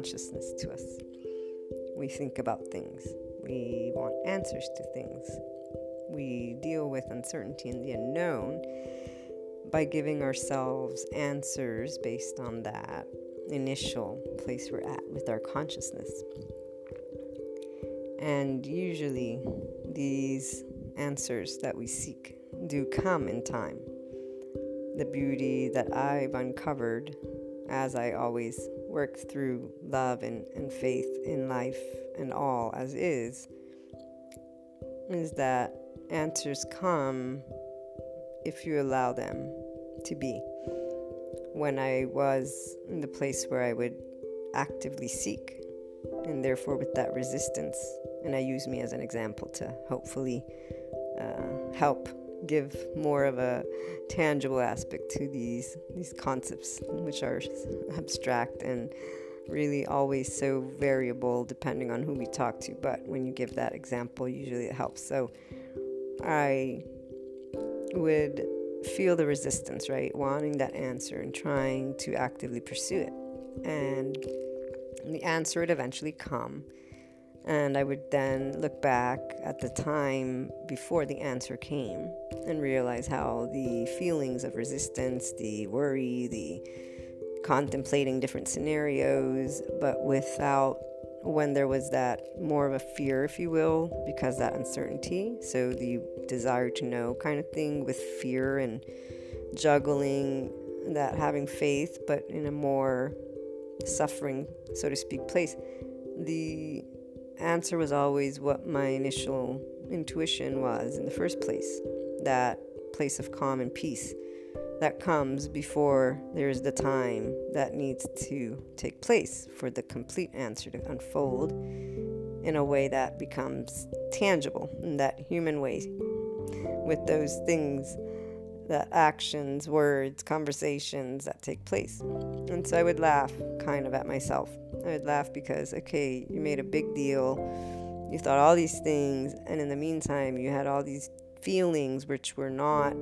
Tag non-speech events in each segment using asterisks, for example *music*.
Consciousness to us, we think about things, we want answers to things, we deal with uncertainty and the unknown by giving ourselves answers based on that initial place we're at with our consciousness. And usually, these answers that we seek do come in time. The beauty that I've uncovered as I always work through love and, and faith in life and all as is is that answers come if you allow them to be. When I was in the place where I would actively seek, and therefore with that resistance, and I use me as an example to hopefully uh, help give more of a tangible aspect to these these concepts, which are abstract and really always so variable depending on who we talk to. But when you give that example, usually it helps. So I would feel the resistance, right? Wanting that answer and trying to actively pursue it. And the answer would eventually come. And I would then look back at the time before the answer came and realize how the feelings of resistance, the worry, the contemplating different scenarios, but without when there was that more of a fear, if you will, because that uncertainty. So the desire to know kind of thing with fear and juggling that having faith, but in a more suffering, so to speak, place. The answer was always what my initial intuition was in the first place that place of calm and peace that comes before there's the time that needs to take place for the complete answer to unfold in a way that becomes tangible in that human way with those things that actions, words, conversations that take place. And so I would laugh kind of at myself. I would laugh because, okay, you made a big deal. You thought all these things, and in the meantime, you had all these feelings which were not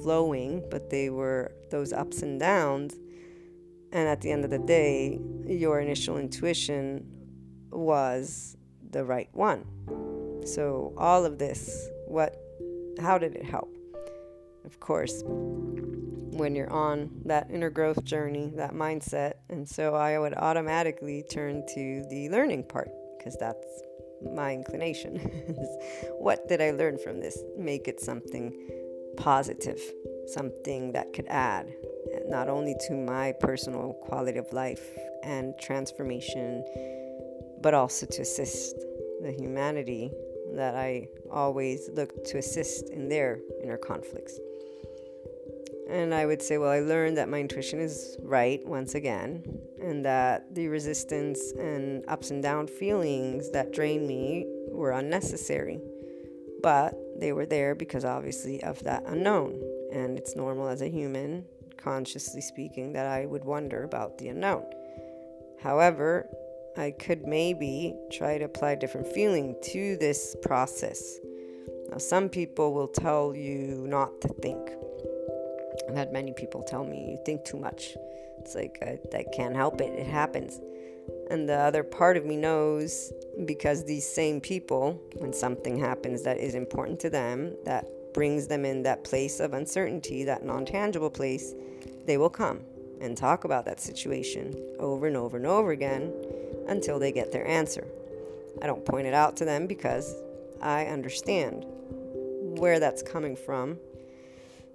flowing, but they were those ups and downs. And at the end of the day, your initial intuition was the right one. So all of this, what how did it help? Of course, when you're on that inner growth journey, that mindset, and so I would automatically turn to the learning part because that's my inclination. *laughs* what did I learn from this? Make it something positive, something that could add not only to my personal quality of life and transformation, but also to assist the humanity that I always look to assist in their inner conflicts. And I would say, well, I learned that my intuition is right once again, and that the resistance and ups and down feelings that drain me were unnecessary. But they were there because obviously of that unknown. And it's normal as a human, consciously speaking, that I would wonder about the unknown. However, I could maybe try to apply different feeling to this process. Now, some people will tell you not to think. I've had many people tell me, you think too much. It's like, I, I can't help it, it happens. And the other part of me knows because these same people, when something happens that is important to them, that brings them in that place of uncertainty, that non tangible place, they will come and talk about that situation over and over and over again until they get their answer. I don't point it out to them because I understand where that's coming from.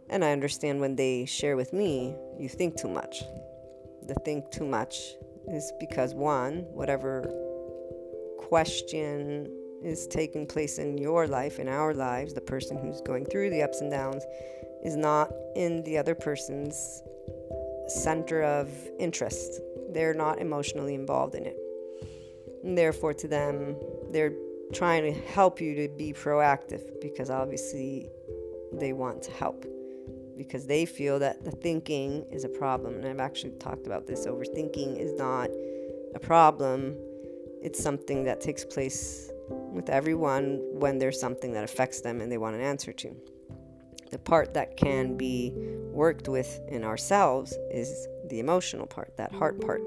And I understand when they share with me, you think too much. The think too much is because one, whatever question is taking place in your life, in our lives, the person who's going through the ups and downs, is not in the other person's center of interest. They're not emotionally involved in it. And therefore, to them, they're trying to help you to be proactive because obviously they want to help because they feel that the thinking is a problem. And I've actually talked about this. Overthinking is not a problem, it's something that takes place with everyone when there's something that affects them and they want an answer to. The part that can be worked with in ourselves is the emotional part, that heart part.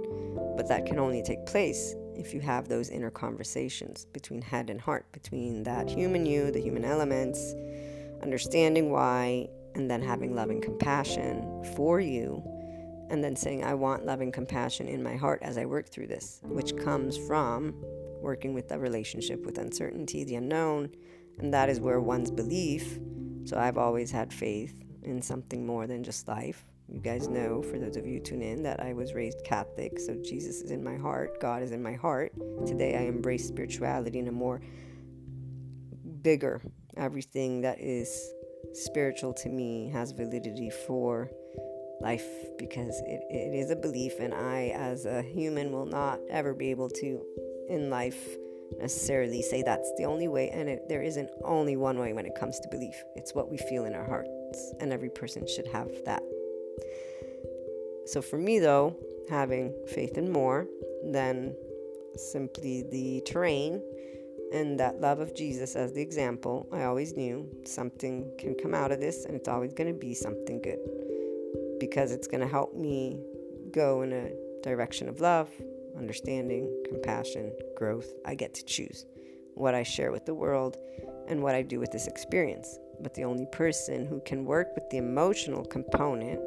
But that can only take place if you have those inner conversations between head and heart, between that human you, the human elements, understanding why, and then having loving compassion for you, and then saying, I want loving compassion in my heart as I work through this, which comes from working with the relationship with uncertainty, the unknown, and that is where one's belief. So I've always had faith in something more than just life. You guys know, for those of you tune in, that I was raised Catholic, so Jesus is in my heart, God is in my heart. Today I embrace spirituality in a more bigger, everything that is spiritual to me has validity for life because it, it is a belief, and I, as a human, will not ever be able to in life necessarily say that's the only way, and it, there isn't only one way when it comes to belief. It's what we feel in our hearts, and every person should have that. So, for me, though, having faith in more than simply the terrain and that love of Jesus as the example, I always knew something can come out of this, and it's always going to be something good because it's going to help me go in a direction of love, understanding, compassion, growth. I get to choose what I share with the world and what I do with this experience. But the only person who can work with the emotional component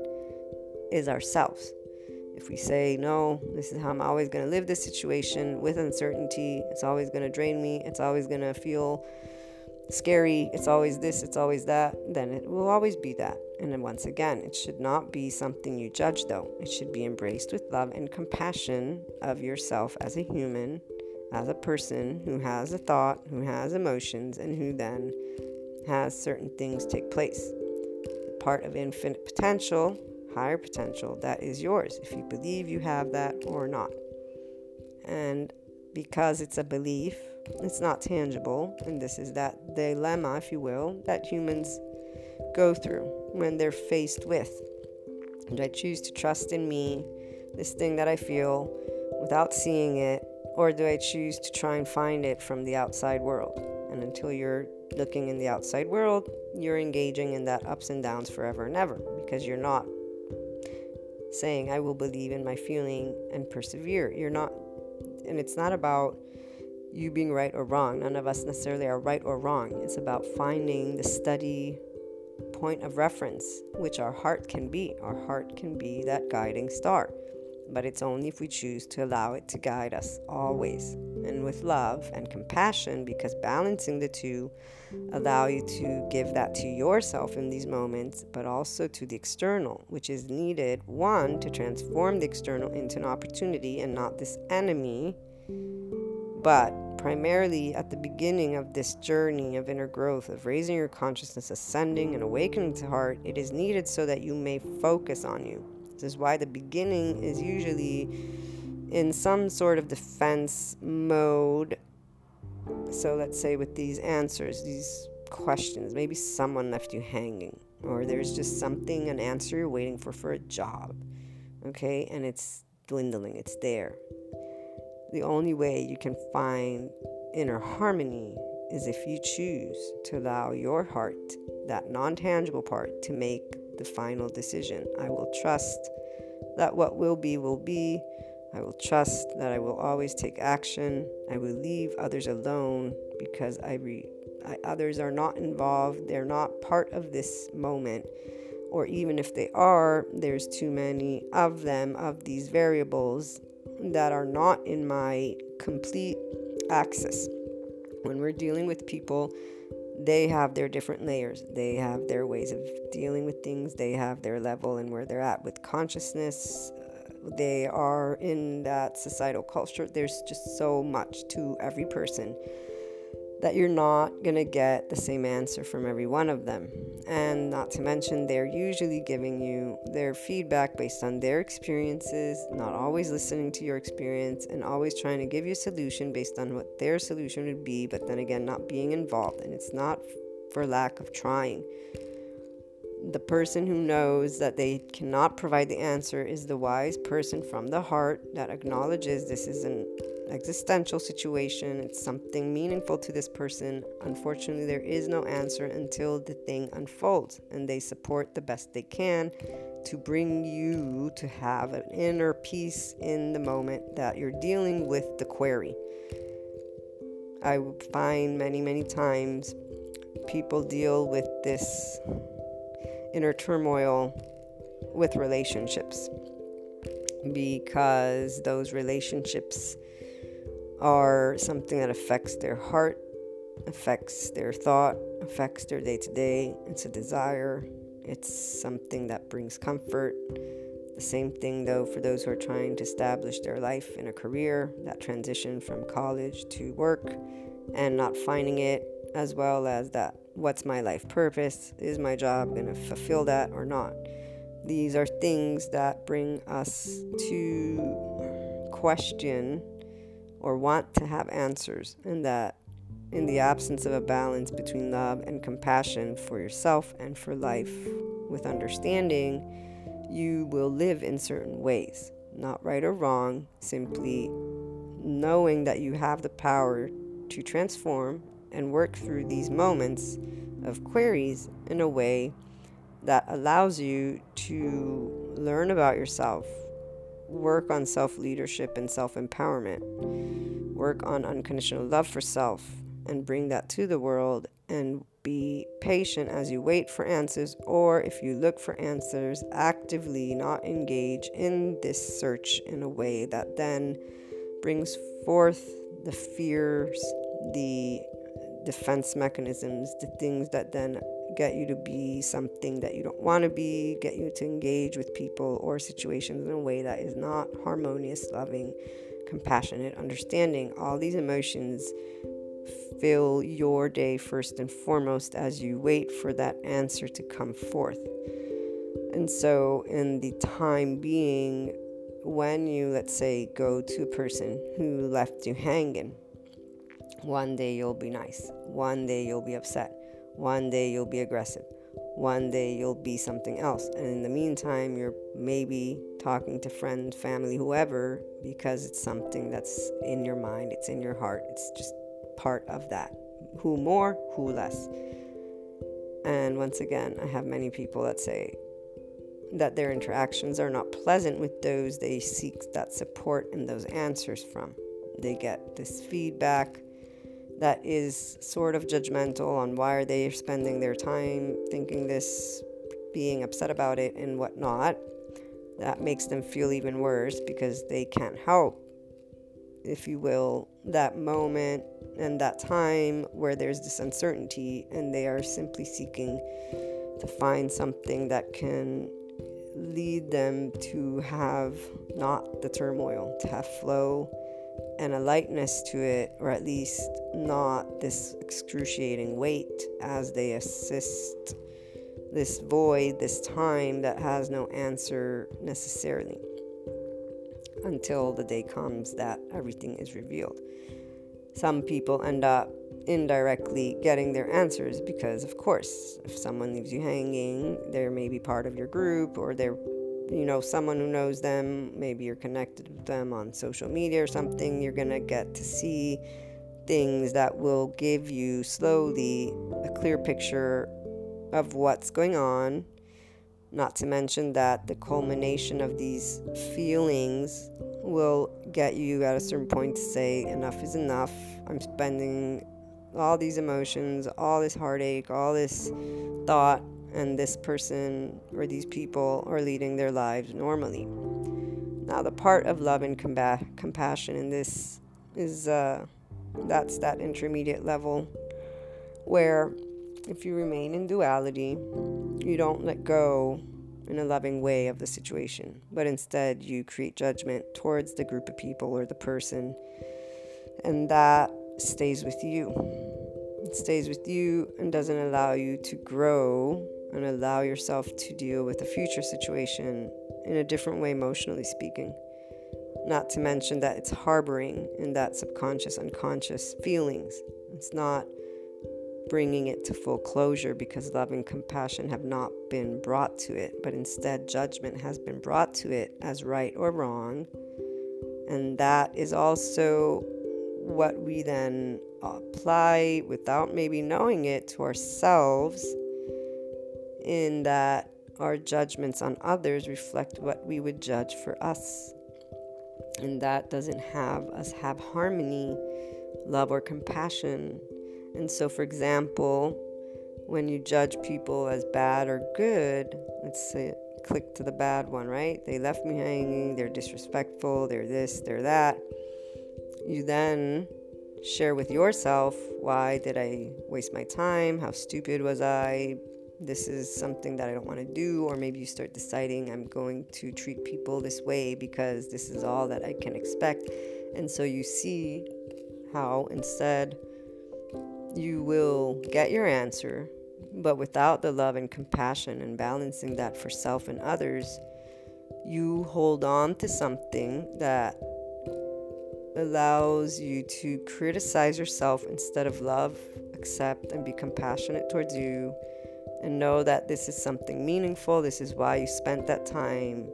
is ourselves. If we say, no, this is how I'm always going to live this situation with uncertainty, it's always going to drain me, it's always going to feel scary, it's always this, it's always that, then it will always be that. And then once again, it should not be something you judge, though. It should be embraced with love and compassion of yourself as a human, as a person who has a thought, who has emotions, and who then has certain things take place. Part of infinite potential, higher potential, that is yours if you believe you have that or not. And because it's a belief, it's not tangible, and this is that dilemma, if you will, that humans go through when they're faced with. Do I choose to trust in me, this thing that I feel, without seeing it, or do I choose to try and find it from the outside world? And until you're looking in the outside world, you're engaging in that ups and downs forever and ever because you're not saying, I will believe in my feeling and persevere. You're not, and it's not about you being right or wrong. None of us necessarily are right or wrong. It's about finding the steady point of reference, which our heart can be. Our heart can be that guiding star, but it's only if we choose to allow it to guide us always. and with love and compassion because balancing the two allow you to give that to yourself in these moments but also to the external which is needed one to transform the external into an opportunity and not this enemy but primarily at the beginning of this journey of inner growth, of raising your consciousness, ascending and awakening to heart, it is needed so that you may focus on you. This is why the beginning is usually in some sort of defense mode. So let's say with these answers, these questions, maybe someone left you hanging, or there's just something, an answer you're waiting for for a job, okay, and it's dwindling, it's there the only way you can find inner harmony is if you choose to allow your heart, that non tangible part, to make the final decision. I will trust that what will be, will be. I will trust that I will always take action. I will leave others alone because I re- I, others are not involved. They're not part of this moment. Or even if they are, there's too many of them, of these variables that are not in my complete access. When we're dealing with people, they have their different layers. They have their ways of dealing with things. They have their level and where they're at with consciousness. Uh, they are in that societal culture. There's just so much to every person that you're not going to get the same answer from every one of them. And not to mention, they're usually giving you their feedback based on their experiences, not always listening to your experience, and always trying to give you a solution based on what their solution would be, but then again, not being involved. And it's not for lack of trying. The person who knows that they cannot provide the answer is the wise person from the heart that acknowledges this is an existential situation, it's something meaningful to this person. Unfortunately, there is no answer until the thing unfolds, and they support the best they can to bring you to have an inner peace in the moment that you're dealing with the query. I find many, many times people deal with this inner turmoil with relationships because those relationships are something that affects their heart, affects their thought, affects their day to day. It's a desire, it's something that brings comfort. The same thing, though, for those who are trying to establish their life in a career, that transition from college to work and not finding it, as well as that what's my life purpose? Is my job going to fulfill that or not? These are things that bring us to question or want to have answers, and that in the absence of a balance between love and compassion for yourself and for life with understanding, you will live in certain ways. Not right or wrong, simply knowing that you have the power to transform and work through these moments of queries in a way that allows you to learn about yourself, work on self leadership and self empowerment, work on unconditional love for self, and bring that to the world and be patient as you wait for answers, or if you look for answers, actively not engage in this search in a way that then brings forth the fears, the defense mechanisms, the things that then get you to be something that you don't want to be, get you to engage with people or situations in a way that is not harmonious, loving, compassionate, understanding. All these emotions fill your day first and foremost as you wait for that answer to come forth. And so, in the time being, when you, let's say, go to a person who left you hanging, one day you'll be nice, one day you'll be upset, one day you'll be aggressive. One day you'll be something else. And in the meantime, you're maybe talking to friends, family, whoever, because it's something that's in your mind, it's in your heart, it's just part of that. Who more, who less. And once again, I have many people that say that their interactions are not pleasant with those they seek that support and those answers from. They get this feedback that is sort of judgmental on why are they spending their time thinking this, being upset about it, and whatnot. That makes them feel even worse because they can't help if you will, that moment and that time where there's this uncertainty, and they are simply seeking to find something that can lead them to have not the turmoil, to have flow and a lightness to it, or at least not this excruciating weight as they assist this void, this time that has no answer necessarily until the day comes that everything is revealed. Some people end up indirectly getting their answers because, of course, if someone leaves you hanging, they're maybe part of your group or they're, you know, someone who knows them. Maybe you're connected with them on social media or something. You're going to get to see things that will give you slowly a clear picture of what's going on not to mention that the culmination of these feelings will get you at a certain point to say, enough is enough. I'm spending all these emotions, all this heartache, all this thought, and this person or these people are leading their lives normally. Now, the part of love and compa- compassion in this is uh, that's that intermediate level where if you remain in duality, you don't let go in a loving way of the situation, but instead you create judgment towards the group of people or the person, and that stays with you. It stays with you and doesn't allow you to grow and allow yourself to deal with a future situation in a different way, emotionally speaking. Not to mention that it's harboring in that subconscious, unconscious feelings. It's not bringing it to full closure because love and compassion have not been brought to it, but instead judgment has been brought to it as right or wrong. And that is also what we then apply without maybe knowing it to ourselves, in that our judgments on others reflect what we would judge for us. And that doesn't have us have harmony, love, or compassion and so, for example, when you judge people as bad or good, let's say click to the bad one, right? They left me hanging, they're disrespectful, they're this, they're that. You then share with yourself why did I waste my time? How stupid was I? This is something that I don't want to do. Or maybe you start deciding I'm going to treat people this way because this is all that I can expect. And so you see how instead you will get your answer, but without the love and compassion and balancing that for self and others, you hold on to something that allows you to criticize yourself instead of love, accept, and be compassionate towards you, and know that this is something meaningful. This is why you spent that time,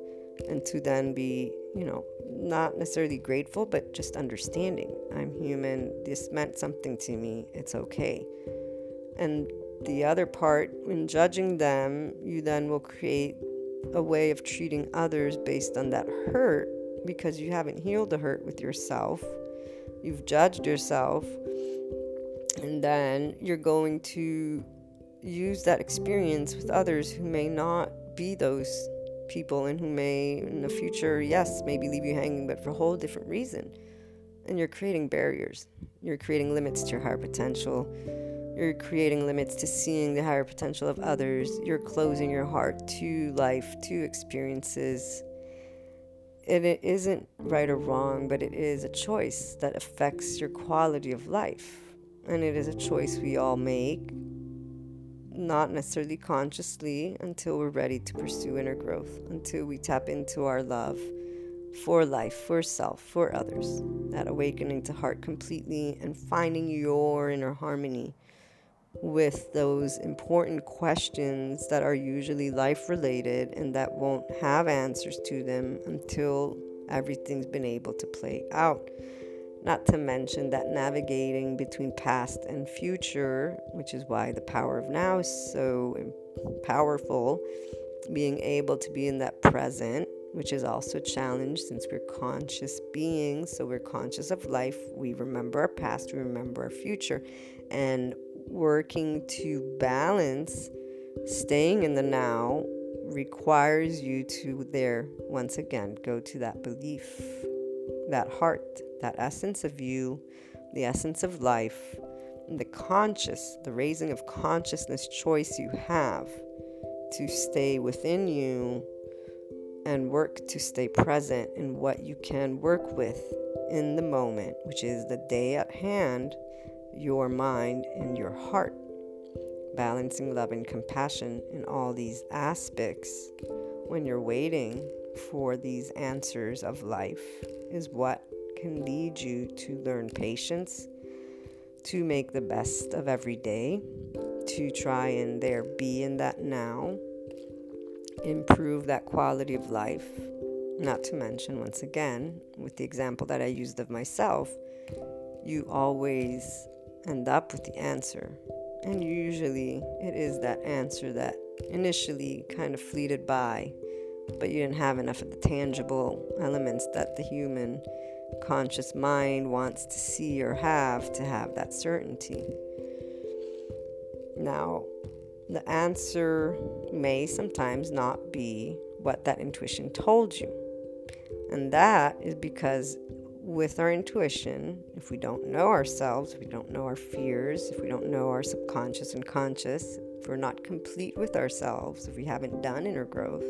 and to then be, you know, not necessarily grateful, but just understanding. I'm human. This meant something to me. It's okay. And the other part, in judging them, you then will create a way of treating others based on that hurt because you haven't healed the hurt with yourself. You've judged yourself. And then you're going to use that experience with others who may not be those people and who may in the future, yes, maybe leave you hanging, but for a whole different reason. And you're creating barriers. You're creating limits to your higher potential. You're creating limits to seeing the higher potential of others. You're closing your heart to life, to experiences. And it isn't right or wrong, but it is a choice that affects your quality of life. And it is a choice we all make not necessarily consciously until we're ready to pursue inner growth, until we tap into our love for life, for self, for others. That awakening to heart completely and finding your inner harmony with those important questions that are usually life related and that won't have answers to them until everything's been able to play out. Not to mention that navigating between past and future, which is why the power of now is so powerful, being able to be in that present, which is also a challenge since we're conscious beings. So we're conscious of life. We remember our past, we remember our future. And working to balance staying in the now requires you to there once again go to that belief that heart that essence of you, the essence of life, the conscious, the raising of consciousness choice you have to stay within you and work to stay present in what you can work with in the moment, which is the day at hand, your mind and your heart. Balancing love and compassion in all these aspects when you're waiting for these answers of life is what can lead you to learn patience, to make the best of every day, to try and there be in that now, improve that quality of life. Not to mention, once again, with the example that I used of myself, you always end up with the answer. And usually it is that answer that initially kind of fleeted by, but you didn't have enough of the tangible elements that the human conscious mind wants to see or have to have that certainty. Now, the answer may sometimes not be what that intuition told you. And that is because with our intuition, if we don't know ourselves, if we don't know our fears, if we don't know our subconscious and conscious, if we're not complete with ourselves, if we haven't done inner growth,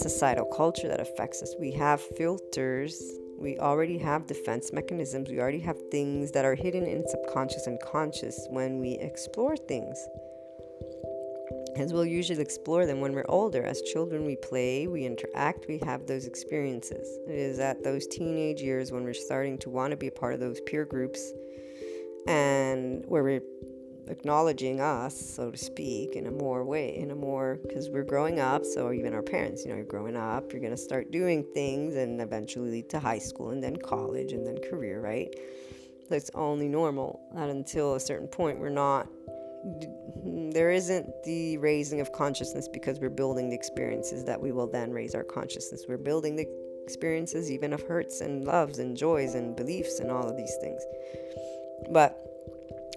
societal culture that affects us. We have filters, we already have defense mechanisms, we already have things that are hidden in subconscious and conscious when we explore things as we'll usually explore them when we're older. As children, we play, we interact, we have those experiences. It is at those teenage years when we're starting to want to be a part of those peer groups and where we're acknowledging us, so to speak, in a more way, in a more, because we're growing up, so even our parents, you know, you're growing up, you're going to start doing things and eventually lead to high school and then college and then career, right? That's only normal. Not until a certain point, we're not mm, there isn't the raising of consciousness because we're building the experiences that we will then raise our consciousness. We're building the experiences even of hurts and loves and joys and beliefs and all of these things. But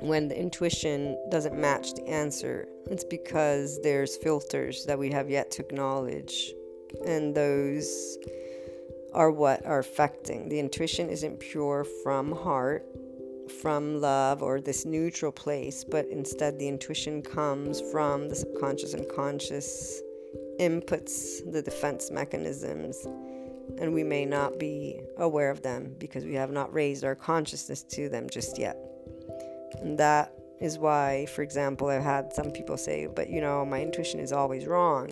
when the intuition doesn't match the answer, it's because there's filters that we have yet to acknowledge. And those are what are affecting. The intuition isn't pure from heart, from love or this neutral place, but instead the intuition comes from the subconscious and conscious inputs, the defense mechanisms, and we may not be aware of them because we have not raised our consciousness to them just yet. And that is why, for example, I've had some people say, but you know, my intuition is always wrong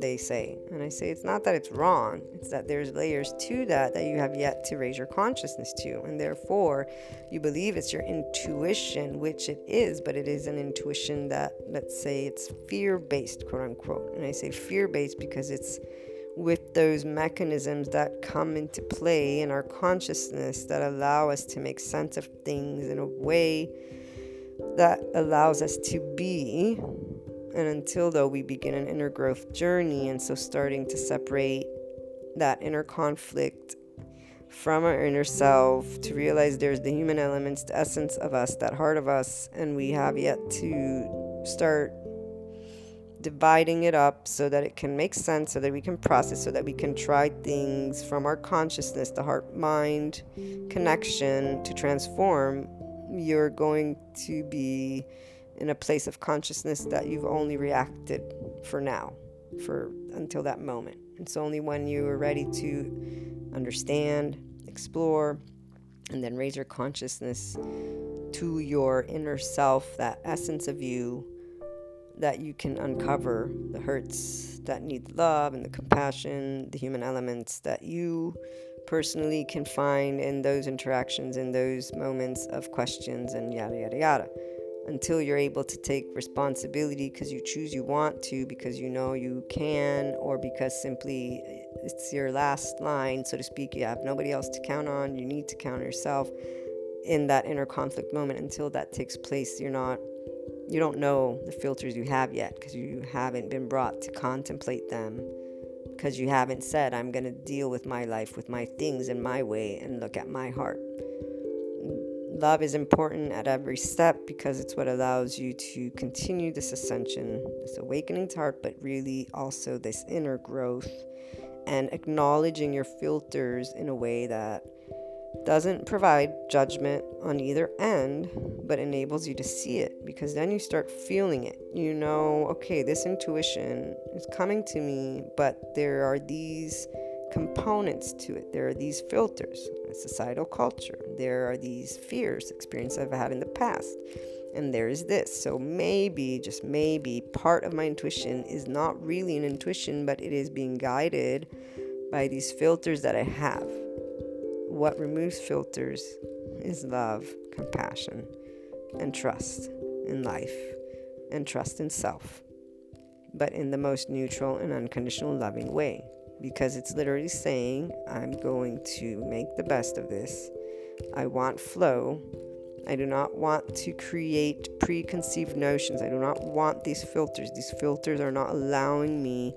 they say. And I say it's not that it's wrong, it's that there's layers to that that you have yet to raise your consciousness to. And therefore, you believe it's your intuition, which it is, but it is an intuition that, let's say, it's fear based, quote unquote. And I say fear based because it's with those mechanisms that come into play in our consciousness that allow us to make sense of things in a way that allows us to be. And until though we begin an inner growth journey, and so starting to separate that inner conflict from our inner self to realize there's the human elements, the essence of us, that heart of us, and we have yet to start dividing it up so that it can make sense, so that we can process, so that we can try things from our consciousness, the heart mind connection to transform. You're going to be in a place of consciousness that you've only reacted for now, for until that moment. It's only when you are ready to understand, explore, and then raise your consciousness to your inner self, that essence of you, that you can uncover the hurts that need love and the compassion, the human elements that you personally can find in those interactions, in those moments of questions, and yada, yada, yada until you're able to take responsibility because you choose you want to, because you know you can, or because simply it's your last line, so to speak. You have nobody else to count on. You need to count yourself in that inner conflict moment. Until that takes place, you're not, you don't know the filters you have yet because you haven't been brought to contemplate them. Because you haven't said, I'm going to deal with my life, with my things in my way, and look at my heart love is important at every step because it's what allows you to continue this ascension, this awakening to heart, but really also this inner growth and acknowledging your filters in a way that doesn't provide judgment on either end, but enables you to see it because then you start feeling it. You know, okay, this intuition is coming to me, but there are these components to it. There are these filters, societal culture. There are these fears, experiences I've had in the past. And there's this. So maybe, just maybe, part of my intuition is not really an intuition, but it is being guided by these filters that I have. What removes filters is love, compassion, and trust in life, and trust in self, but in the most neutral and unconditional loving way because it's literally saying, I'm going to make the best of this. I want flow. I do not want to create preconceived notions. I do not want these filters. These filters are not allowing me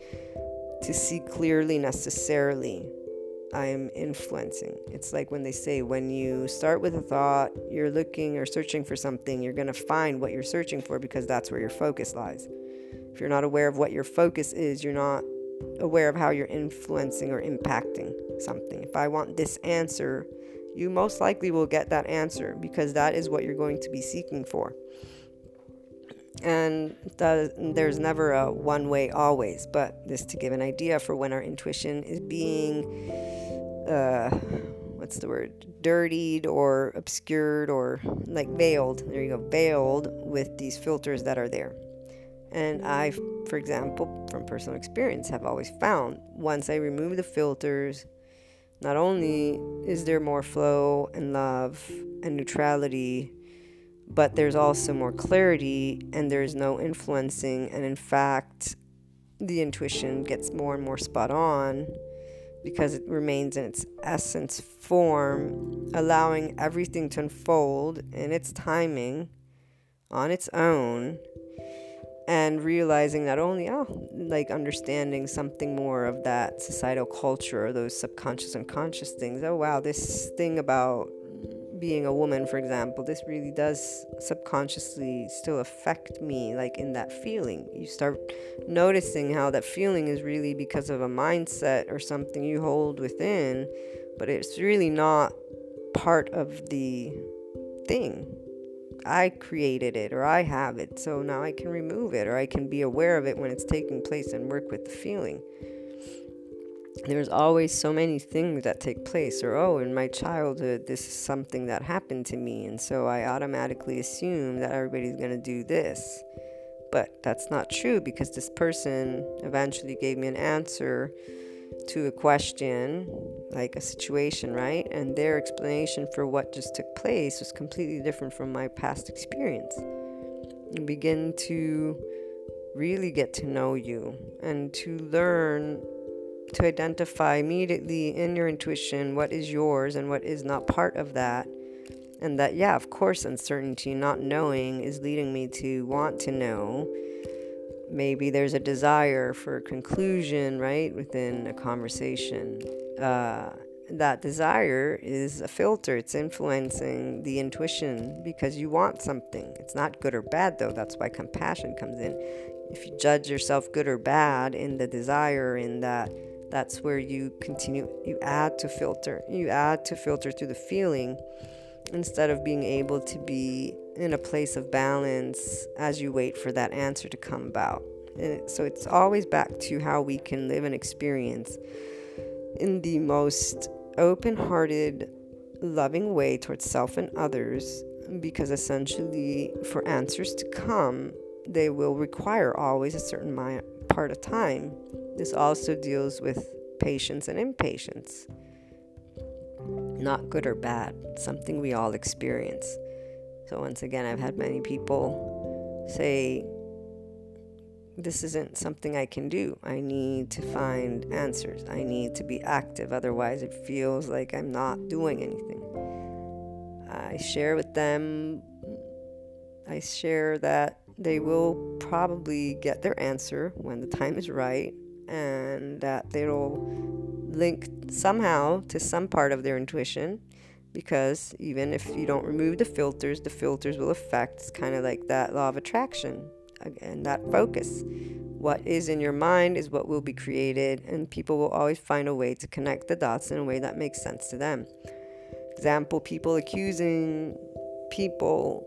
to see clearly necessarily. I am influencing. It's like when they say when you start with a thought, you're looking or searching for something, you're going to find what you're searching for because that's where your focus lies. If you're not aware of what your focus is, you're not aware of how you're influencing or impacting something. If I want this answer, you most likely will get that answer because that is what you're going to be seeking for. And there's never a one way always, but this to give an idea for when our intuition is being, uh, what's the word, dirtied or obscured or like veiled. There you go, veiled with these filters that are there. And I, for example, from personal experience, have always found once I remove the filters, not only is there more flow and love and neutrality, but there's also more clarity and there's no influencing. And in fact, the intuition gets more and more spot on because it remains in its essence form, allowing everything to unfold in its timing on its own and realizing not only oh like understanding something more of that societal culture or those subconscious and unconscious things oh wow this thing about being a woman for example this really does subconsciously still affect me like in that feeling you start noticing how that feeling is really because of a mindset or something you hold within but it's really not part of the thing I created it or I have it, so now I can remove it or I can be aware of it when it's taking place and work with the feeling. There's always so many things that take place, or oh, in my childhood, this is something that happened to me, and so I automatically assume that everybody's going to do this. But that's not true because this person eventually gave me an answer to a question, like a situation, right? And their explanation for what just took place was completely different from my past experience. You begin to really get to know you and to learn to identify immediately in your intuition what is yours and what is not part of that. And that, yeah, of course, uncertainty, not knowing, is leading me to want to know maybe there's a desire for a conclusion, right, within a conversation. Uh, that desire is a filter, it's influencing the intuition because you want something. It's not good or bad, though. That's why compassion comes in. If you judge yourself good or bad in the desire, in that, that's where you continue, you add to filter, you add to filter through the feeling instead of being able to be in a place of balance as you wait for that answer to come about. And so it's always back to how we can live and experience in the most open hearted, loving way towards self and others, because essentially, for answers to come, they will require always a certain part of time. This also deals with patience and impatience. Not good or bad, something we all experience. So, once again, I've had many people say, This isn't something I can do. I need to find answers. I need to be active. Otherwise, it feels like I'm not doing anything. I share with them, I share that they will probably get their answer when the time is right and that they'll link somehow to some part of their intuition because even if you don't remove the filters, the filters will affect. It's kind of like that law of attraction and that focus. What is in your mind is what will be created, and people will always find a way to connect the dots in a way that makes sense to them. Example people accusing people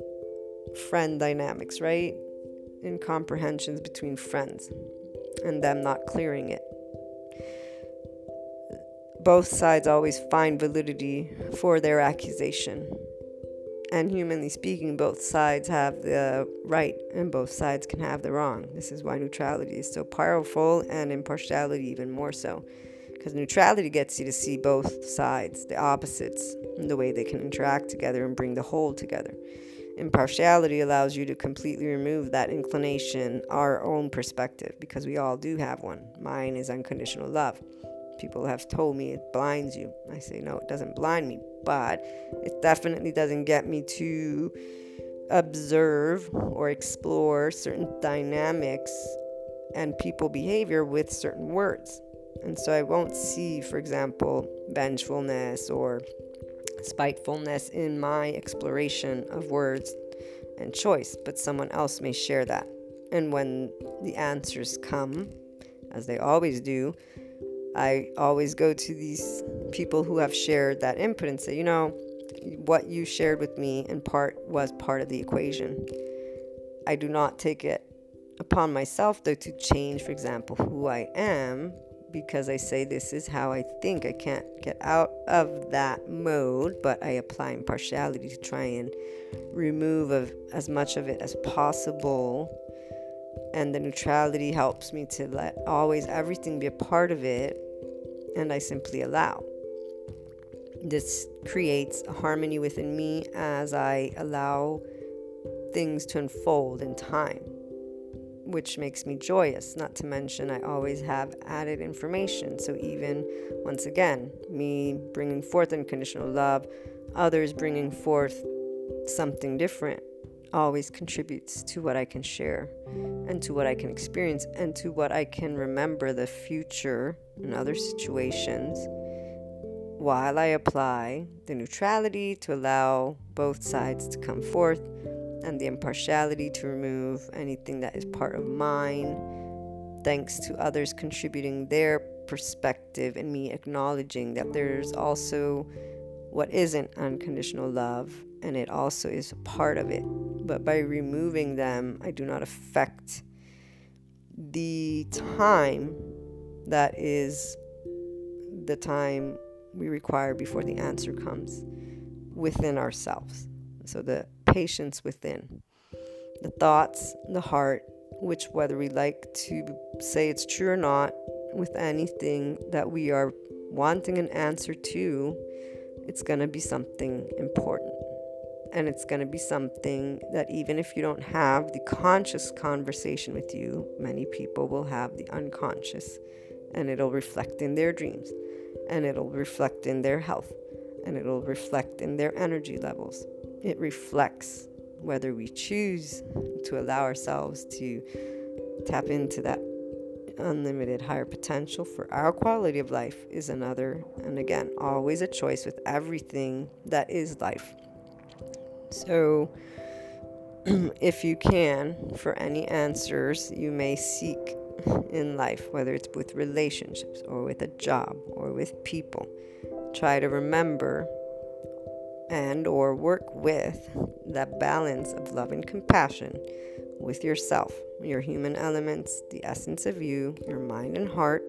friend dynamics, right? Incomprehensions between friends and them not clearing it. Both sides always find validity for their accusation. And humanly speaking, both sides have the right and both sides can have the wrong. This is why neutrality is so powerful and impartiality even more so. Because neutrality gets you to see both sides, the opposites, and the way they can interact together and bring the whole together. Impartiality allows you to completely remove that inclination, our own perspective, because we all do have one. Mine is unconditional love. People have told me it blinds you. I say, no, it doesn't blind me, but it definitely doesn't get me to observe or explore certain dynamics and people behavior with certain words. And so I won't see, for example, vengefulness or spitefulness in my exploration of words and choice, but someone else may share that. And when the answers come, as they always do, I always go to these people who have shared that input and say, you know, what you shared with me in part was part of the equation. I do not take it upon myself, though, to change, for example, who I am because I say this is how I think. I can't get out of that mode, but I apply impartiality to try and remove of, as much of it as possible. And the neutrality helps me to let always everything be a part of it, and I simply allow. This creates a harmony within me as I allow things to unfold in time which makes me joyous. Not to mention, I always have added information. So, even once again, me bringing forth unconditional love, others bringing forth something different always contributes to what I can share and to what I can experience and to what I can remember the future in other situations while I apply the neutrality to allow both sides to come forth and the impartiality to remove anything that is part of mine, thanks to others contributing their perspective and me acknowledging that there's also what isn't unconditional love and it also is a part of it. But by removing them, I do not affect the time that is the time we require before the answer comes within ourselves. So the patience within. The thoughts, the heart, which, whether we like to say it's true or not, with anything that we are wanting an answer to, it's going to be something important. And it's going to be something that, even if you don't have the conscious conversation with you, many people will have the unconscious. And it'll reflect in their dreams, and it'll reflect in their health, and it'll reflect in their energy levels it reflects whether we choose to allow ourselves to tap into that unlimited higher potential for our quality of life is another and again always a choice with everything that is life. So *clears throat* if you can for any answers you may seek in life whether it's with relationships or with a job or with people try to remember and or work with that balance of love and compassion with yourself, your human elements, the essence of you, your mind and heart,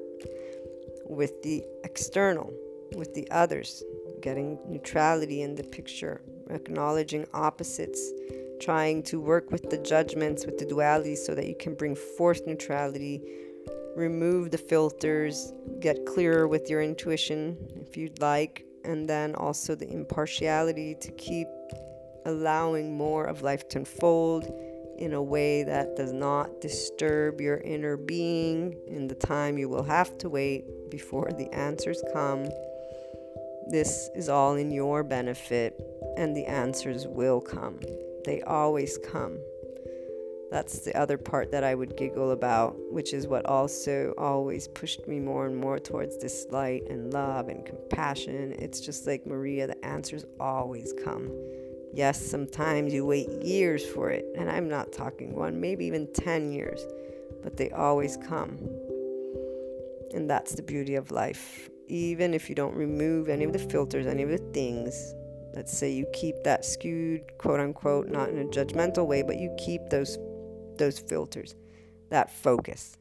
with the external, with the others, getting neutrality in the picture, acknowledging opposites, trying to work with the judgments, with the dualities, so that you can bring forth neutrality, remove the filters, get clearer with your intuition if you'd like, and then also the impartiality to keep allowing more of life to unfold in a way that does not disturb your inner being in the time you will have to wait before the answers come. This is all in your benefit, and the answers will come. They always come. That's the other part that I would giggle about, which is what also always pushed me more and more towards this light and love and compassion. It's just like Maria, the answers always come. Yes, sometimes you wait years for it, and I'm not talking one, maybe even 10 years, but they always come. And that's the beauty of life. Even if you don't remove any of the filters, any of the things, let's say you keep that skewed, quote unquote, not in a judgmental way, but you keep those those filters, that focus.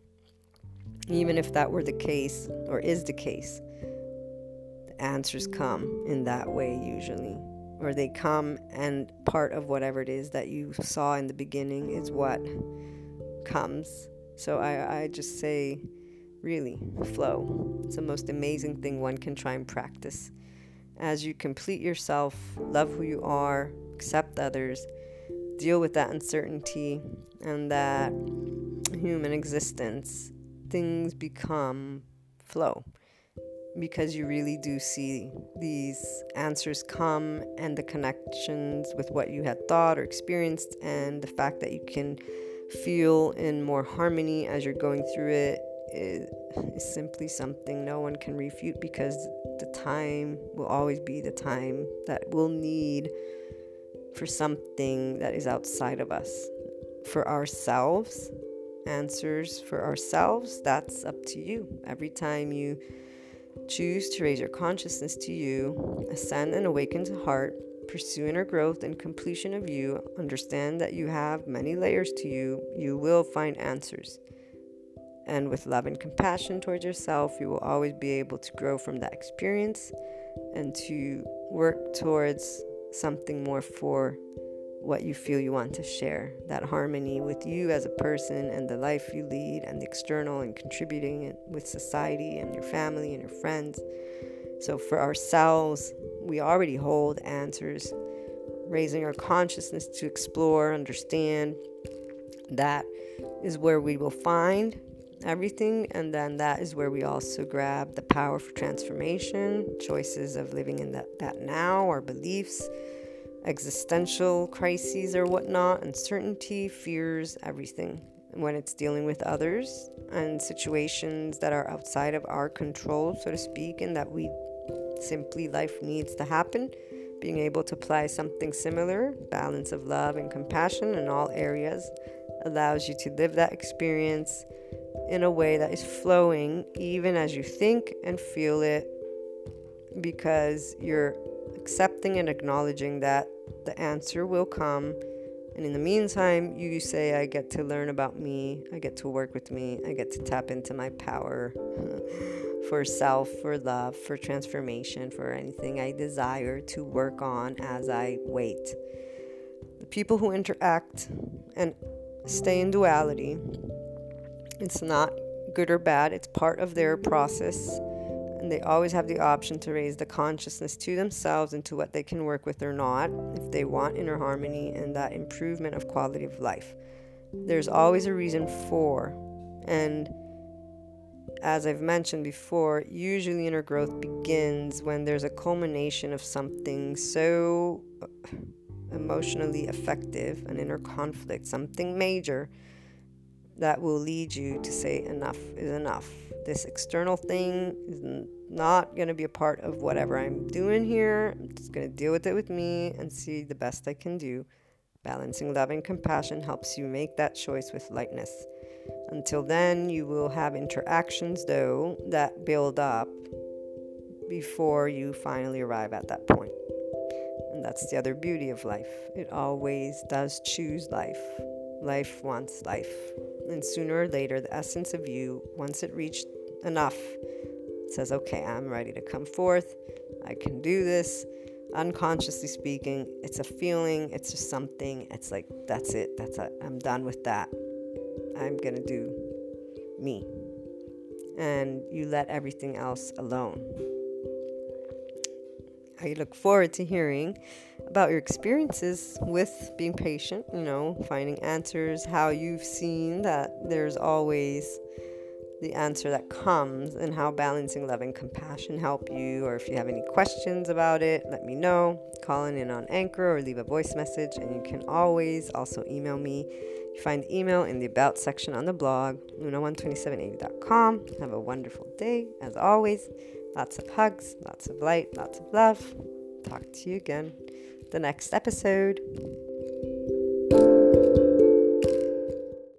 Even if that were the case or is the case, the answers come in that way usually or they come and part of whatever it is that you saw in the beginning is what comes. So I, I just say, really, flow. It's the most amazing thing one can try and practice. As you complete yourself, love who you are, accept others, deal with that uncertainty and that human existence, things become flow because you really do see these answers come and the connections with what you had thought or experienced, and the fact that you can feel in more harmony as you're going through it is, is simply something no one can refute because the time will always be the time that we'll need for something that is outside of us. For ourselves, answers for ourselves, that's up to you. Every time you Choose to raise your consciousness to you, ascend and awaken to heart, pursue inner growth and completion of you, understand that you have many layers to you, you will find answers. And with love and compassion towards yourself, you will always be able to grow from that experience and to work towards something more for what you feel you want to share, that harmony with you as a person and the life you lead, and the external and contributing with society and your family and your friends. So, for ourselves, we already hold answers, raising our consciousness to explore, understand. That is where we will find everything, and then that is where we also grab the power for transformation, choices of living in that, that now, our beliefs existential crises or whatnot, uncertainty, fears, everything. When it's dealing with others and situations that are outside of our control, so to speak, and that we simply life needs to happen, being able to apply something similar, balance of love and compassion in all areas, allows you to live that experience in a way that is flowing even as you think and feel it because you're accepting and acknowledging that the answer will come. And in the meantime, you say, I get to learn about me, I get to work with me, I get to tap into my power *laughs* for self, for love, for transformation, for anything I desire to work on as I wait. The people who interact and stay in duality, it's not good or bad, it's part of their process. And they always have the option to raise the consciousness to themselves and to what they can work with or not if they want inner harmony and that improvement of quality of life. There's always a reason for, and as I've mentioned before, usually inner growth begins when there's a culmination of something so uh, emotionally effective, an inner conflict, something major that will lead you to say enough is enough. This external thing is not going to be a part of whatever I'm doing here. I'm just going to deal with it with me and see the best I can do. Balancing love and compassion helps you make that choice with lightness. Until then, you will have interactions, though, that build up before you finally arrive at that point. And that's the other beauty of life. It always does choose life. Life wants life. And sooner or later, the essence of you, once it reached enough, says, okay, I'm ready to come forth. I can do this. Unconsciously speaking, it's a feeling, it's just something. It's like, that's it. That's it. I'm done with that. I'm going to do me. And you let everything else alone. I look forward to hearing about your experiences with being patient, you know, finding answers, how you've seen that there's always the answer that comes and how balancing love and compassion help you. Or if you have any questions about it, let me know. Call in on Anchor or leave a voice message. And you can always also email me. You find email in the About section on the blog, luna12780.com. Have a wonderful day, as always. Lots of hugs, lots of light, lots of love. Talk to you again the next episode.